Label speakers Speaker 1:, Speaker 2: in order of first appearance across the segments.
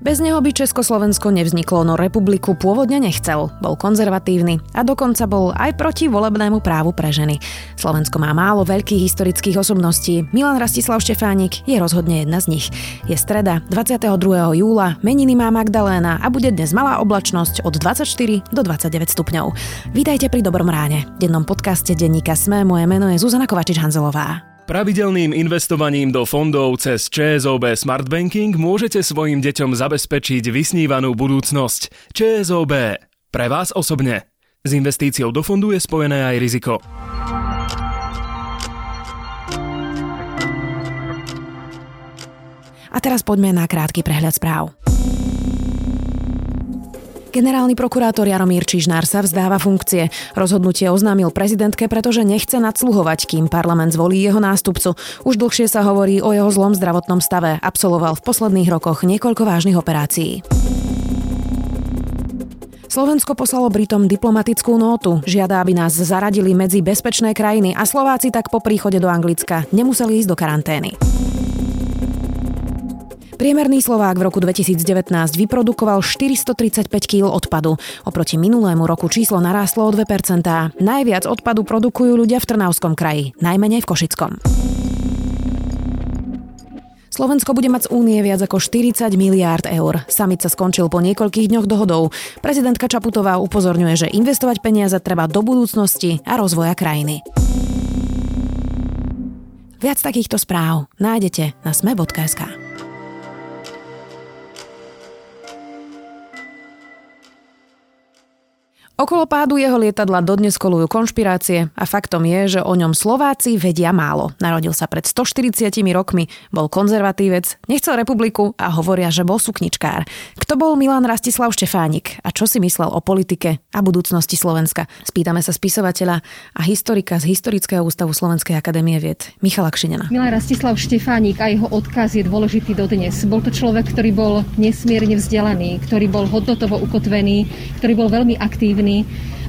Speaker 1: Bez neho by Československo nevzniklo, no republiku pôvodne nechcel. Bol konzervatívny a dokonca bol aj proti volebnému právu pre ženy. Slovensko má málo veľkých historických osobností. Milan Rastislav Štefánik je rozhodne jedna z nich. Je streda 22. júla, meniny má Magdaléna a bude dnes malá oblačnosť od 24 do 29 stupňov. Vítajte pri Dobrom ráne. V dennom podcaste denníka Sme moje meno je Zuzana Kovačič-Hanzelová.
Speaker 2: Pravidelným investovaním do fondov cez ČSOB Smart Banking môžete svojim deťom zabezpečiť vysnívanú budúcnosť. ČSOB. Pre vás osobne. S investíciou do fondu je spojené aj riziko.
Speaker 1: A teraz poďme na krátky prehľad správ. Generálny prokurátor Jaromír Čižnár sa vzdáva funkcie. Rozhodnutie oznámil prezidentke, pretože nechce nadsluhovať, kým parlament zvolí jeho nástupcu. Už dlhšie sa hovorí o jeho zlom zdravotnom stave. Absolvoval v posledných rokoch niekoľko vážnych operácií. Slovensko poslalo Britom diplomatickú nótu. Žiada, aby nás zaradili medzi bezpečné krajiny a Slováci tak po príchode do Anglicka nemuseli ísť do karantény. Priemerný Slovák v roku 2019 vyprodukoval 435 kg odpadu. Oproti minulému roku číslo narástlo o 2%. Najviac odpadu produkujú ľudia v Trnavskom kraji, najmenej v Košickom. Slovensko bude mať z únie viac ako 40 miliárd eur. Samit sa skončil po niekoľkých dňoch dohodov. Prezidentka Čaputová upozorňuje, že investovať peniaze treba do budúcnosti a rozvoja krajiny. Viac takýchto správ nájdete na sme.sk. Okolo pádu jeho lietadla dodnes kolujú konšpirácie a faktom je, že o ňom Slováci vedia málo. Narodil sa pred 140 rokmi, bol konzervatívec, nechcel republiku a hovoria, že bol sukničkár. Kto bol Milan Rastislav Štefánik a čo si myslel o politike a budúcnosti Slovenska? Spýtame sa spisovateľa a historika z Historického ústavu Slovenskej akadémie vied Michala Kšinena.
Speaker 3: Milan Rastislav Štefánik a jeho odkaz je dôležitý dodnes. Bol to človek, ktorý bol nesmierne vzdelaný, ktorý bol hodnotovo ukotvený, ktorý bol veľmi aktívny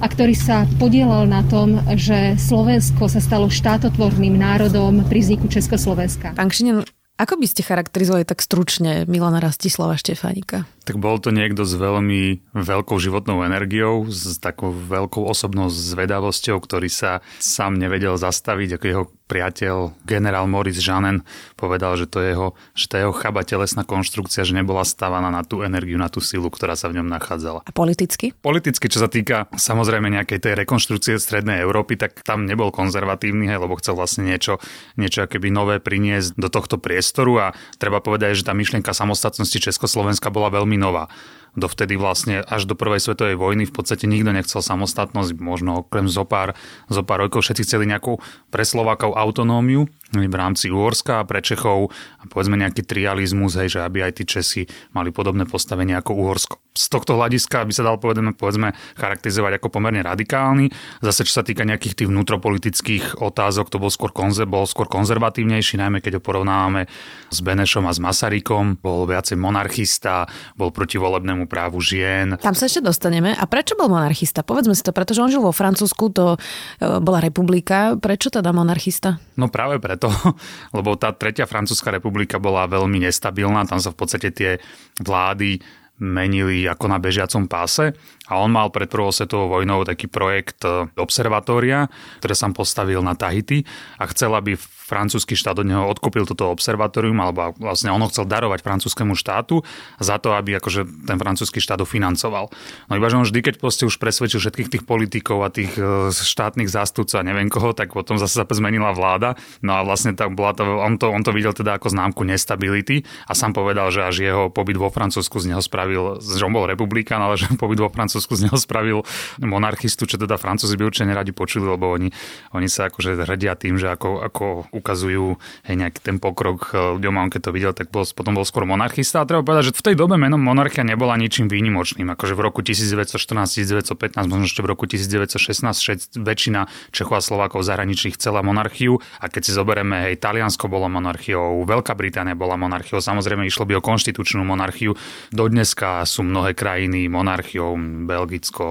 Speaker 3: a ktorý sa podielal na tom, že Slovensko sa stalo štátotvorným národom pri vzniku Československa.
Speaker 1: Pán Kšinen, ako by ste charakterizovali tak stručne Milana Rastislava Štefánika?
Speaker 4: Tak bol to niekto s veľmi veľkou životnou energiou, s takou veľkou osobnou zvedavosťou, ktorý sa sám nevedel zastaviť, ako jeho priateľ, generál Maurice Janen, povedal, že, to jeho, že tá jeho chaba telesná konštrukcia, že nebola stávaná na tú energiu, na tú silu, ktorá sa v ňom nachádzala.
Speaker 1: A politicky?
Speaker 4: Politicky, čo sa týka samozrejme nejakej tej rekonštrukcie Strednej Európy, tak tam nebol konzervatívny, hej, lebo chcel vlastne niečo, niečo akéby nové priniesť do tohto priestoru a treba povedať, že tá myšlienka samostatnosti Československa bola veľmi nová. Dovtedy vlastne až do prvej svetovej vojny v podstate nikto nechcel samostatnosť, možno okrem zopár, zopár rokov všetci chceli nejakú pre Slovákov autonómiu v rámci Uhorska a pre Čechov a povedzme nejaký trializmus, hej, že aby aj tí Česi mali podobné postavenie ako Uhorsko. Z tohto hľadiska by sa dal povedať, povedzme, charakterizovať ako pomerne radikálny. Zase čo sa týka nejakých tých vnútropolitických otázok, to bol skôr, konzer- bol skôr konzervatívnejší, najmä keď ho porovnávame s Benešom a s Masarykom. Bol viacej monarchista, bol proti volebnému právu žien.
Speaker 1: Tam sa ešte dostaneme. A prečo bol monarchista? Povedzme si to, pretože on žil vo Francúzsku, to e, bola republika. Prečo teda monarchista?
Speaker 4: No práve preto preto, lebo tá tretia francúzska republika bola veľmi nestabilná, tam sa v podstate tie vlády menili ako na bežiacom páse. A on mal pred prvou svetovou vojnou taký projekt e, observatória, ktoré sa postavil na Tahiti a chcel, aby francúzsky štát od neho odkúpil toto observatórium, alebo vlastne on ho chcel darovať francúzskému štátu za to, aby akože ten francúzsky štát ho financoval. No iba, že on vždy, keď proste už presvedčil všetkých tých politikov a tých e, štátnych zástupcov a neviem koho, tak potom zase sa zmenila vláda. No a vlastne tak bola to, on, to, on to videl teda ako známku nestability a sám povedal, že až jeho pobyt vo Francúzsku z neho spravil, že on bol republikán, ale že pobyt vo Francúzsku z neho spravil monarchistu, čo teda Francúzi by určite neradi počuli, lebo oni, oni sa akože hrdia tým, že ako, ako ukazujú hej, nejaký ten pokrok eh, ľuďom on keď to videl, tak bol, potom bol skôr monarchista. A treba povedať, že v tej dobe menom monarchia nebola ničím výnimočným. Akože v roku 1914-1915, možno ešte v roku 1916 väčšina Čechov a Slovákov zahraničných chcela monarchiu. A keď si zoberieme, hej, Taliansko bolo monarchiou, Veľká Británia bola monarchiou, samozrejme išlo by o konštitučnú monarchiu. Dodneska sú mnohé krajiny monarchiou, Belgicko,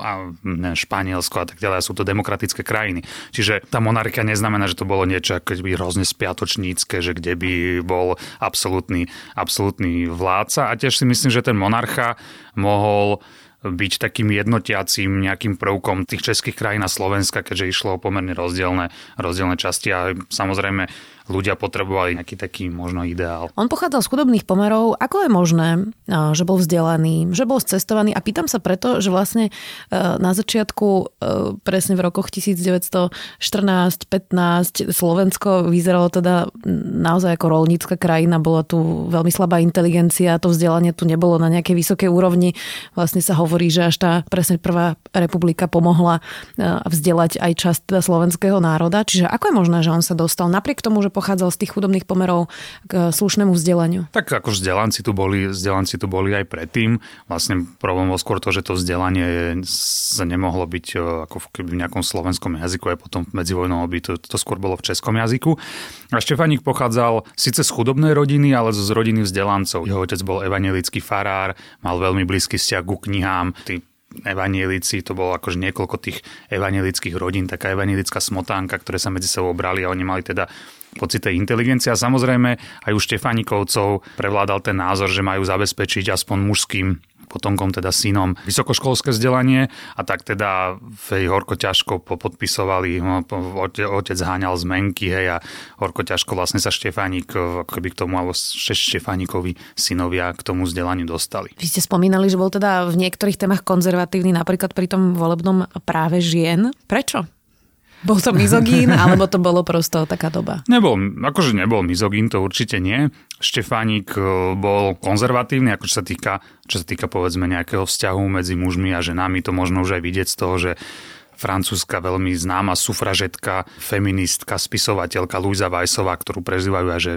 Speaker 4: a ne, Španielsko a tak ďalej. Sú to demokratické krajiny. Čiže tá monarchia neznamená, že to bolo niečo ako by hrozne spiatočnícke, že kde by bol absolútny, absolútny vládca. A tiež si myslím, že ten monarcha mohol byť takým jednotiacím nejakým prvkom tých českých krajín a Slovenska, keďže išlo o pomerne rozdielne, rozdielne časti a samozrejme ľudia potrebovali nejaký taký možno ideál.
Speaker 1: On pochádzal z chudobných pomerov. Ako je možné, že bol vzdelaný, že bol cestovaný? A pýtam sa preto, že vlastne e, na začiatku, e, presne v rokoch 1914-15, Slovensko vyzeralo teda naozaj ako rolnícka krajina, bola tu veľmi slabá inteligencia, to vzdelanie tu nebolo na nejakej vysokej úrovni. Vlastne sa hovorí, že až tá presne prvá republika pomohla e, vzdelať aj časť teda slovenského národa. Čiže ako je možné, že on sa dostal napriek tomu, že pochádzal z tých chudobných pomerov k slušnému vzdelaniu?
Speaker 4: Tak ako vzdelanci tu boli, vzdelanci tu boli aj predtým. Vlastne problém bol skôr to, že to vzdelanie sa nemohlo byť e, ako v nejakom slovenskom jazyku, aj potom medzi vojnou by to, to skôr bolo v českom jazyku. A Štefaník pochádzal síce z chudobnej rodiny, ale z rodiny vzdelancov. Jeho otec bol evangelický farár, mal veľmi blízky vzťah ku knihám. Tí evanielici, to bolo akože niekoľko tých evanielických rodín, taká evanielická smotánka, ktoré sa medzi sebou brali a oni mali teda pocit tej inteligencie. A samozrejme aj u Štefanikovcov prevládal ten názor, že majú zabezpečiť aspoň mužským potomkom, teda synom, vysokoškolské vzdelanie a tak teda hej, horko ťažko podpisovali, no, otec háňal zmenky, hej, a horko ťažko vlastne sa Štefánik, keby k tomu, alebo Štefánikovi synovia k tomu vzdelaniu dostali.
Speaker 1: Vy ste spomínali, že bol teda v niektorých témach konzervatívny, napríklad pri tom volebnom práve žien. Prečo? Bol to mizogín, alebo to bolo prosto taká doba?
Speaker 4: Nebol, akože nebol mizogín, to určite nie. Štefánik e, bol konzervatívny, ako čo sa týka, čo sa týka povedzme nejakého vzťahu medzi mužmi a ženami, to možno už aj vidieť z toho, že francúzska veľmi známa sufražetka, feministka, spisovateľka Luisa Weissová, ktorú prezývajú aj, že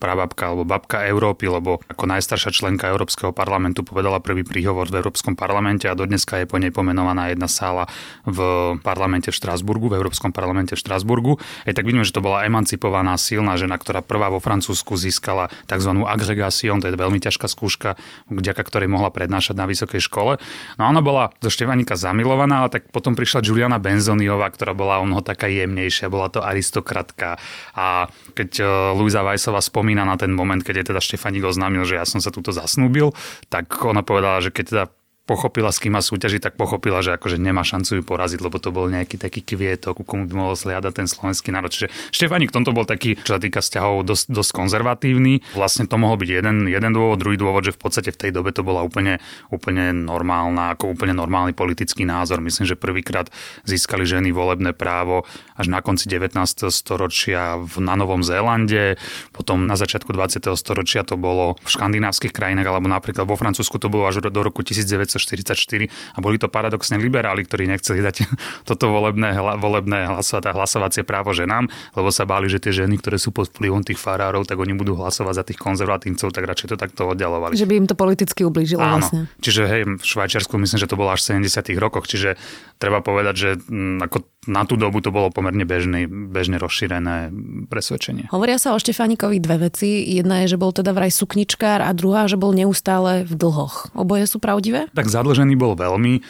Speaker 4: prababka alebo babka Európy, lebo ako najstaršia členka Európskeho parlamentu povedala prvý príhovor v Európskom parlamente a dodneska je po nej pomenovaná jedna sála v parlamente v Štrásburgu, v Európskom parlamente v Štrásburgu. Je tak vidíme, že to bola emancipovaná silná žena, ktorá prvá vo Francúzsku získala tzv. agregácion, to je veľmi ťažká skúška, vďaka ktorej mohla prednášať na vysokej škole. No ona bola zo Števanika zamilovaná, ale tak potom prišla Juliana Benzoniová, ktorá bola o taká jemnejšia, bola to aristokratka a keď eh, Luisa Weissová spomínala spomína na ten moment, keď je teda Štefaník oznámil, že ja som sa tuto zasnúbil, tak ona povedala, že keď teda pochopila, s má súťaži, tak pochopila, že akože nemá šancu ju poraziť, lebo to bol nejaký taký kvietok, ku komu by mohol sliadať ten slovenský národ. Čiže Štefánik v tomto bol taký, čo sa týka vzťahov, dosť, dosť konzervatívny. Vlastne to mohol byť jeden, jeden dôvod, druhý dôvod, že v podstate v tej dobe to bola úplne, úplne normálna, ako úplne normálny politický názor. Myslím, že prvýkrát získali ženy volebné právo až na konci 19. storočia v, na Novom Zélande, potom na začiatku 20. storočia to bolo v škandinávskych krajinách, alebo napríklad vo Francúzsku to bolo až do roku 1900 1944 a boli to paradoxne liberáli, ktorí nechceli dať toto volebné, volebné hlasovať, hlasovacie právo ženám, lebo sa báli, že tie ženy, ktoré sú pod vplyvom tých farárov, tak oni budú hlasovať za tých konzervatívcov, tak radšej to takto oddialovali.
Speaker 1: Že by im to politicky ublížilo Áno. vlastne.
Speaker 4: Čiže hej, v Švajčiarsku myslím, že to bolo až v 70. rokoch, čiže treba povedať, že m, mm, ako na tú dobu to bolo pomerne bežné, bežne rozšírené presvedčenie.
Speaker 1: Hovoria sa o Štefánikovi dve veci. Jedna je, že bol teda vraj sukničkár a druhá, že bol neustále v dlhoch. Oboje sú pravdivé?
Speaker 4: Tak zadlžený bol veľmi.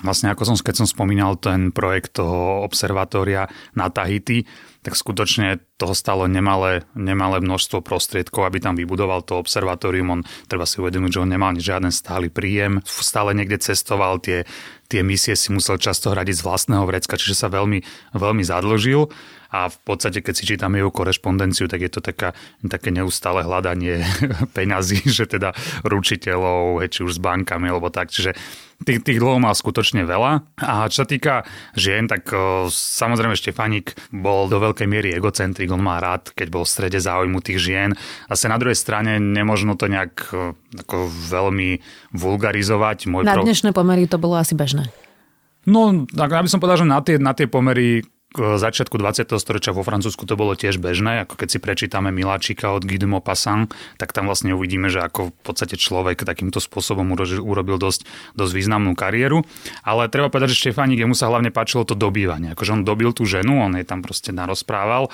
Speaker 4: Vlastne ako som, keď som spomínal ten projekt toho observatória na Tahiti, tak skutočne toho stalo nemalé, nemalé množstvo prostriedkov, aby tam vybudoval to observatórium. On treba si uvedomiť, že on nemal žiaden stály príjem, stále niekde cestoval, tie, tie misie si musel často hradiť z vlastného vrecka, čiže sa veľmi, veľmi zadlžil a v podstate, keď si čítame jeho korešpondenciu, tak je to taká, také neustále hľadanie peňazí, že teda ručiteľov, či už s bankami, alebo tak. Čiže tých, tých dlhov mal skutočne veľa. A čo sa týka žien, tak o, samozrejme Štefanik bol do veľkej miery egocentrik, on má rád, keď bol v strede záujmu tých žien. Zase na druhej strane nemožno to nejak ako veľmi vulgarizovať.
Speaker 1: Môj na dnešné pomery to bolo asi bežné.
Speaker 4: No, tak ja by som povedal, že na tie, na tie pomery začiatku 20. storočia vo Francúzsku to bolo tiež bežné, ako keď si prečítame Miláčika od Guy de Maupassant, tak tam vlastne uvidíme, že ako v podstate človek takýmto spôsobom urobil dosť, dosť významnú kariéru. Ale treba povedať, že Štefánik, jemu sa hlavne páčilo to dobývanie. Akože on dobil tú ženu, on jej tam proste narozprával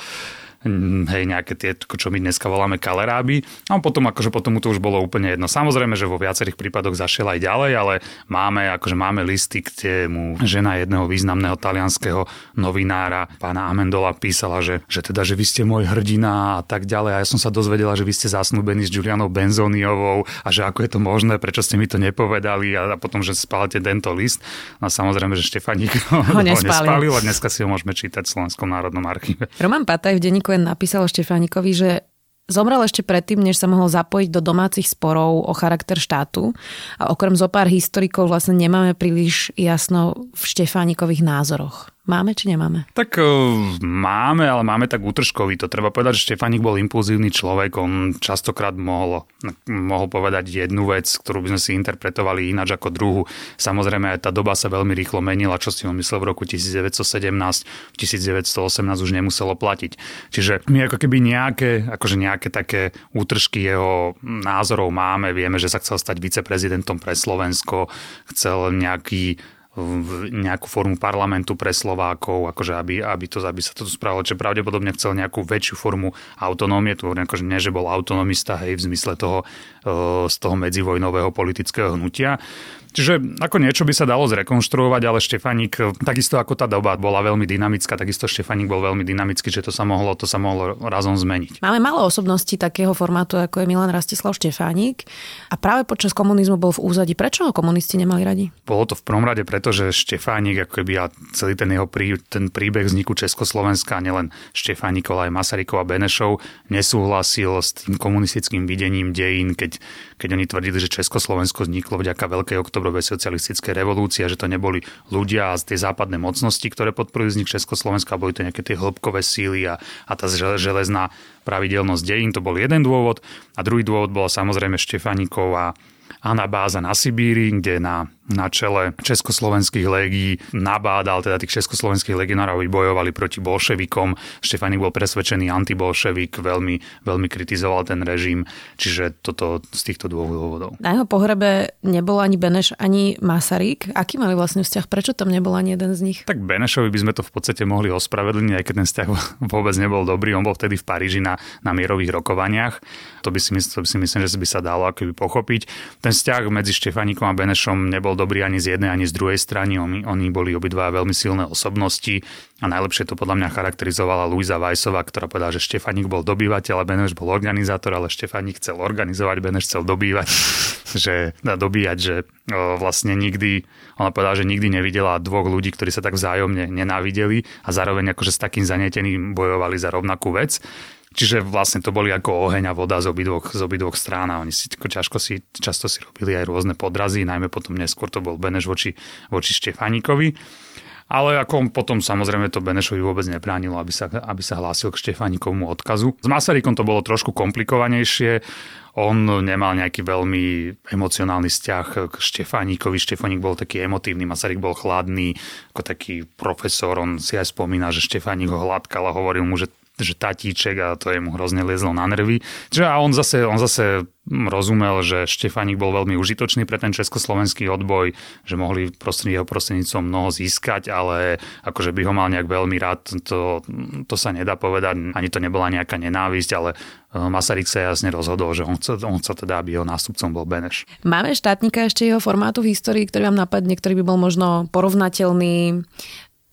Speaker 4: hej, nejaké tie, čo my dneska voláme kaleráby. A potom akože potom mu to už bolo úplne jedno. Samozrejme, že vo viacerých prípadoch zašiel aj ďalej, ale máme, akože máme listy, kde mu žena jedného významného talianského novinára, pána Amendola, písala, že, že teda, že vy ste môj hrdina a tak ďalej. A ja som sa dozvedela, že vy ste zasnúbení s Julianou Benzoniovou a že ako je to možné, prečo ste mi to nepovedali a, a potom, že spálite tento list. A samozrejme, že Štefaník ho, ho nespálil a dneska si ho môžeme čítať v Slovenskom národnom archíve.
Speaker 1: Roman Pataj v denníku napísal Štefánikovi, že Zomrel ešte predtým, než sa mohol zapojiť do domácich sporov o charakter štátu a okrem zo pár historikov vlastne nemáme príliš jasno v Štefánikových názoroch. Máme či nemáme?
Speaker 4: Tak uh, máme, ale máme tak útržkový. To treba povedať, že Štefanik bol impulzívny človek. On častokrát mohol, mohol povedať jednu vec, ktorú by sme si interpretovali ináč ako druhú. Samozrejme, aj tá doba sa veľmi rýchlo menila. Čo si on myslel v roku 1917, v 1918 už nemuselo platiť. Čiže my ako keby nejaké, akože nejaké také útržky jeho názorov máme. Vieme, že sa chcel stať viceprezidentom pre Slovensko, chcel nejaký nejakú formu parlamentu pre Slovákov, akože aby, aby, to, aby sa to spravilo, že pravdepodobne chcel nejakú väčšiu formu autonómie, to akože nie, že bol autonomista, hej, v zmysle toho, e, z toho medzivojnového politického hnutia. Čiže ako niečo by sa dalo zrekonštruovať, ale Štefanik, takisto ako tá doba bola veľmi dynamická, takisto Štefanik bol veľmi dynamický, že to sa mohlo, to sa mohlo razom zmeniť.
Speaker 1: Máme malo osobnosti takého formátu, ako je Milan Rastislav Štefánik a práve počas komunizmu bol v úzadi. Prečo ho komunisti nemali radi?
Speaker 4: Bolo to v prvom rade preto, že Štefánik, ako keby a celý ten jeho prí, ten príbeh vzniku Československa, nielen Štefánikov, ale aj Masarykov a Benešov, nesúhlasil s tým komunistickým videním dejín, keď, keď oni tvrdili, že Československo vzniklo vďaka Veľkej oktobrovej socialistickej revolúcie, že to neboli ľudia a tie západné mocnosti, ktoré podporujú vznik Československa, boli to nejaké tie hĺbkové síly a, a tá železná pravidelnosť dejín, to bol jeden dôvod. A druhý dôvod bola samozrejme Štefaniková anabáza na Sibíri, kde na na čele československých légií nabádal teda tých československých legionárov, aby bojovali proti bolševikom. Štefanik bol presvedčený antibolševik, veľmi, veľmi kritizoval ten režim, čiže toto z týchto dvoch dôvodov.
Speaker 1: Na jeho pohrebe nebol ani Beneš, ani Masaryk. Aký mali vlastne vzťah? Prečo tam nebol ani jeden z nich?
Speaker 4: Tak Benešovi by sme to v podstate mohli ospravedlniť, aj keď ten vzťah vôbec nebol dobrý. On bol vtedy v Paríži na, na mierových rokovaniach. To by, si, to by si myslím, že by sa dalo akoby pochopiť. Ten vzťah medzi Štefanikom a Benešom nebol dobrý ani z jednej, ani z druhej strany. Oni, oni boli obidva veľmi silné osobnosti a najlepšie to podľa mňa charakterizovala Luisa Vajsová, ktorá povedala, že Štefanik bol dobývateľ a Beneš bol organizátor, ale Štefanik chcel organizovať, Beneš chcel dobývať, že dobíjať, že vlastne nikdy, ona povedala, že nikdy nevidela dvoch ľudí, ktorí sa tak vzájomne nenávideli a zároveň akože s takým zanieteným bojovali za rovnakú vec. Čiže vlastne to boli ako oheň a voda z obidvoch, z obidvoch strán a oni si ťažko si, často si robili aj rôzne podrazy, najmä potom neskôr to bol Beneš voči, voči Štefánikovi. Ale ako potom samozrejme to Benešovi vôbec nebránilo, aby sa, aby sa hlásil k Štefánikovmu odkazu. S Masarykom to bolo trošku komplikovanejšie. On nemal nejaký veľmi emocionálny vzťah k Štefáníkovi. Štefánik bol taký emotívny, Masaryk bol chladný, ako taký profesor. On si aj spomína, že Štefánik ho hladkal a hovoril mu, že že tatíček a to mu hrozne liezlo na nervy. Čiže a on zase, on zase rozumel, že Štefánik bol veľmi užitočný pre ten československý odboj, že mohli prostred, jeho prostredníctvom mnoho získať, ale akože by ho mal nejak veľmi rád, to, to sa nedá povedať. Ani to nebola nejaká nenávisť, ale eh, Masaryk sa jasne rozhodol, že on chce, on chce teda, aby jeho nástupcom bol Beneš.
Speaker 1: Máme štátnika ešte jeho formátu v histórii, ktorý vám napadne, ktorý by bol možno porovnateľný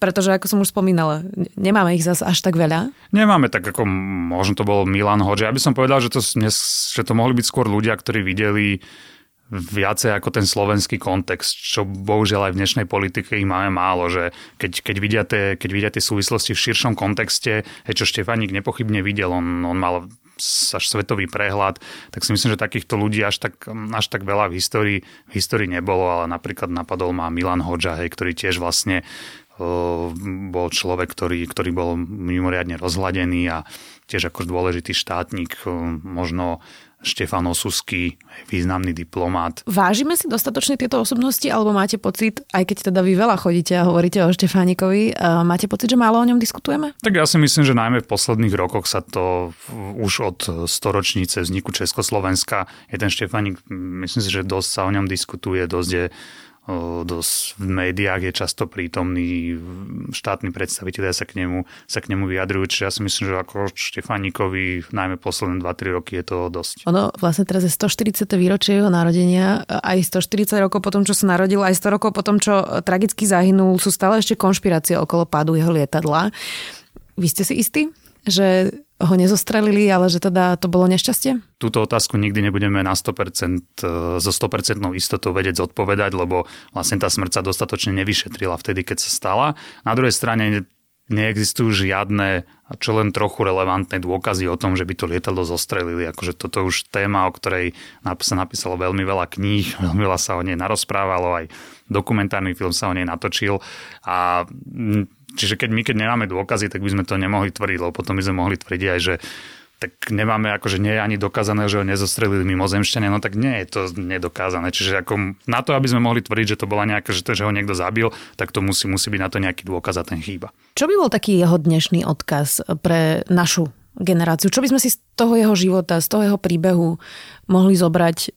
Speaker 1: pretože ako som už spomínala, nemáme ich zase až tak veľa.
Speaker 4: Nemáme tak ako možno to bol Milan Hodže. Ja by som povedal, že to, že to mohli byť skôr ľudia, ktorí videli viacej ako ten slovenský kontext, čo bohužiaľ aj v dnešnej politike máme málo, že keď, keď, vidia, tie, keď vidia tie súvislosti v širšom kontexte, čo Štefaník nepochybne videl, on, on mal až svetový prehľad, tak si myslím, že takýchto ľudí až tak, až tak veľa v histórii, v histórii nebolo, ale napríklad napadol ma Milan Hodža, hej, ktorý tiež vlastne bol človek, ktorý, ktorý bol mimoriadne rozhladený a tiež ako dôležitý štátnik, možno Štefan Osusky, významný diplomát.
Speaker 1: Vážime si dostatočne tieto osobnosti, alebo máte pocit, aj keď teda vy veľa chodíte a hovoríte o Štefánikovi, máte pocit, že málo o ňom diskutujeme?
Speaker 4: Tak ja si myslím, že najmä v posledných rokoch sa to už od storočnice vzniku Československa je ten Štefánik, myslím si, že dosť sa o ňom diskutuje, dosť je dosť v médiách je často prítomný, štátni predstavitelia sa k nemu, sa k nemu vyjadrujú, čiže ja si myslím, že ako Štefáníkovi najmä posledné 2-3 roky je to dosť.
Speaker 1: Ono vlastne teraz je 140. výročie jeho narodenia, aj 140 rokov potom, čo sa narodil, aj 100 rokov potom, čo tragicky zahynul, sú stále ešte konšpirácie okolo pádu jeho lietadla. Vy ste si istí, že ho nezostrelili, ale že teda to bolo nešťastie?
Speaker 4: Túto otázku nikdy nebudeme na 100% so 100% istotou vedieť zodpovedať, lebo vlastne tá smrť sa dostatočne nevyšetrila vtedy, keď sa stala. Na druhej strane neexistujú žiadne čo len trochu relevantné dôkazy o tom, že by to lietadlo zostrelili. Akože toto už téma, o ktorej sa napísalo veľmi veľa kníh, veľmi veľa sa o nej narozprávalo, aj dokumentárny film sa o nej natočil a Čiže keď my keď nemáme dôkazy, tak by sme to nemohli tvrdiť, lebo potom by sme mohli tvrdiť aj, že tak nemáme, akože nie je ani dokázané, že ho nezostrelili mimozemšťania, no tak nie je to nedokázané. Čiže ako na to, aby sme mohli tvrdiť, že to bola nejaká, že, to, že ho niekto zabil, tak to musí, musí byť na to nejaký dôkaz a ten chýba.
Speaker 1: Čo by bol taký jeho dnešný odkaz pre našu generáciu. Čo by sme si z toho jeho života, z toho jeho príbehu mohli zobrať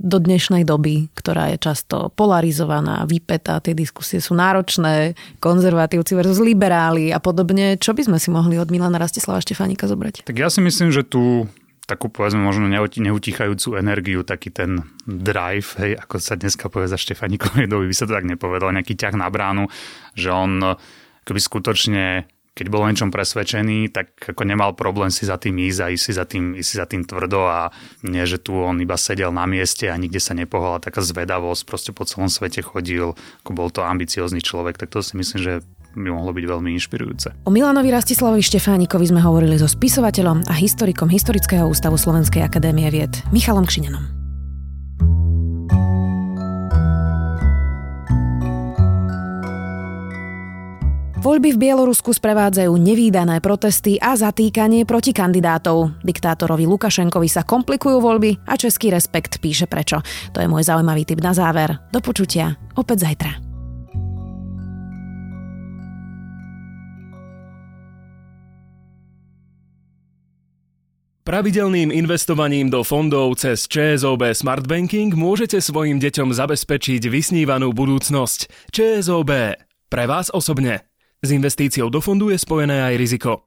Speaker 1: do dnešnej doby, ktorá je často polarizovaná, vypetá, tie diskusie sú náročné, konzervatívci versus liberáli a podobne. Čo by sme si mohli od Milana Rastislava Štefánika zobrať?
Speaker 4: Tak ja si myslím, že tu takú povedzme možno neutichajúcu energiu, taký ten drive, hej, ako sa dneska povie za Štefanikovej doby, by sa to tak nepovedal, nejaký ťah na bránu, že on keby skutočne keď bol o niečom presvedčený, tak ako nemal problém si za tým ísť a ísť si za tým, si za tým tvrdo a nie, že tu on iba sedel na mieste a nikde sa nepohol a taká zvedavosť, proste po celom svete chodil, ako bol to ambiciózny človek, tak to si myslím, že by mohlo byť veľmi inšpirujúce.
Speaker 1: O Milanovi Rastislavovi Štefánikovi sme hovorili so spisovateľom a historikom Historického ústavu Slovenskej akadémie vied Michalom Kšinenom. Voľby v Bielorusku sprevádzajú nevýdané protesty a zatýkanie proti kandidátov. Diktátorovi Lukašenkovi sa komplikujú voľby a Český respekt píše prečo. To je môj zaujímavý tip na záver. Do počutia opäť zajtra.
Speaker 2: Pravidelným investovaním do fondov cez ČSOB Smart Banking môžete svojim deťom zabezpečiť vysnívanú budúcnosť. ČSOB. Pre vás osobne. S investíciou do fondu je spojené aj riziko.